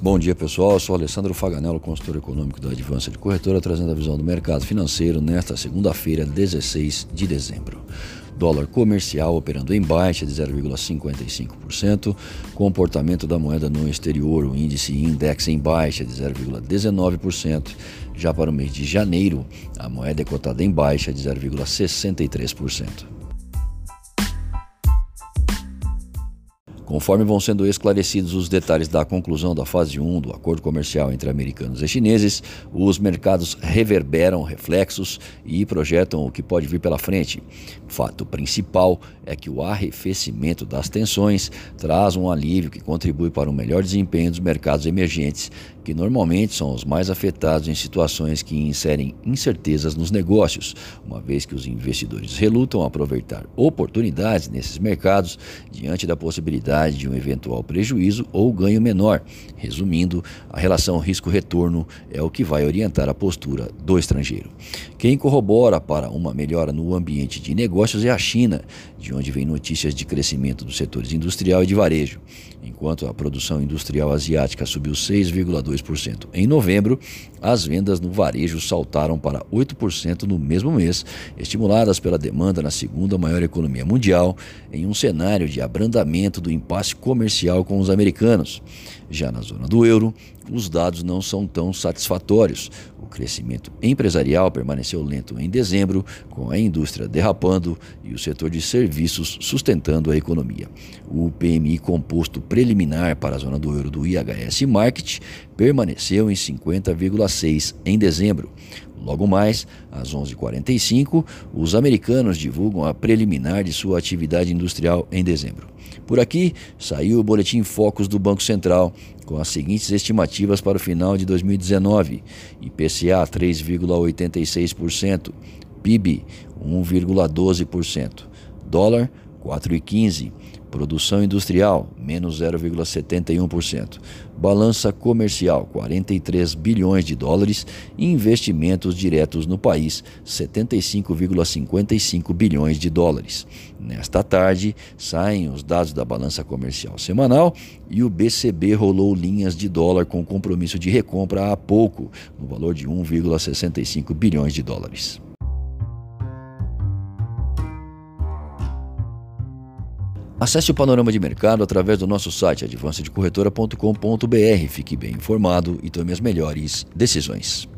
Bom dia pessoal, eu sou Alessandro Faganello, consultor econômico da Advança de Corretora, trazendo a visão do mercado financeiro nesta segunda-feira, 16 de dezembro. Dólar comercial operando em baixa de 0,55%, comportamento da moeda no exterior, o índice index em baixa de 0,19%. Já para o mês de janeiro, a moeda é cotada em baixa de 0,63%. Conforme vão sendo esclarecidos os detalhes da conclusão da fase 1 do acordo comercial entre americanos e chineses, os mercados reverberam reflexos e projetam o que pode vir pela frente. Fato principal é que o arrefecimento das tensões traz um alívio que contribui para um melhor desempenho dos mercados emergentes, que normalmente são os mais afetados em situações que inserem incertezas nos negócios, uma vez que os investidores relutam a aproveitar oportunidades nesses mercados diante da possibilidade possibilidade de um eventual prejuízo ou ganho menor. Resumindo, a relação risco-retorno é o que vai orientar a postura do estrangeiro. Quem corrobora para uma melhora no ambiente de negócios é a China, de onde vem notícias de crescimento dos setores industrial e de varejo. Enquanto a produção industrial asiática subiu 6,2% em novembro, as vendas no varejo saltaram para 8% no mesmo mês, estimuladas pela demanda na segunda maior economia mundial, em um cenário de abrandamento do impasse comercial com os americanos. Já na zona do euro, os dados não são tão satisfatórios. O crescimento empresarial permaneceu lento em dezembro, com a indústria derrapando e o setor de serviços sustentando a economia. O PMI composto preliminar para a zona do euro do IHS Market permaneceu em 50,6 em dezembro. Logo mais, às 11h45, os americanos divulgam a preliminar de sua atividade industrial em dezembro. Por aqui, saiu o boletim Focus do Banco Central, com as seguintes estimativas para o final de 2019: IPCA 3,86%, PIB 1,12%, dólar 4,15%. Produção industrial, menos 0,71%. Balança comercial, 43 bilhões de dólares. E investimentos diretos no país, 75,55 bilhões de dólares. Nesta tarde, saem os dados da balança comercial semanal e o BCB rolou linhas de dólar com compromisso de recompra há pouco, no valor de 1,65 bilhões de dólares. Acesse o panorama de mercado através do nosso site advancedecorretora.com.br. Fique bem informado e tome as melhores decisões.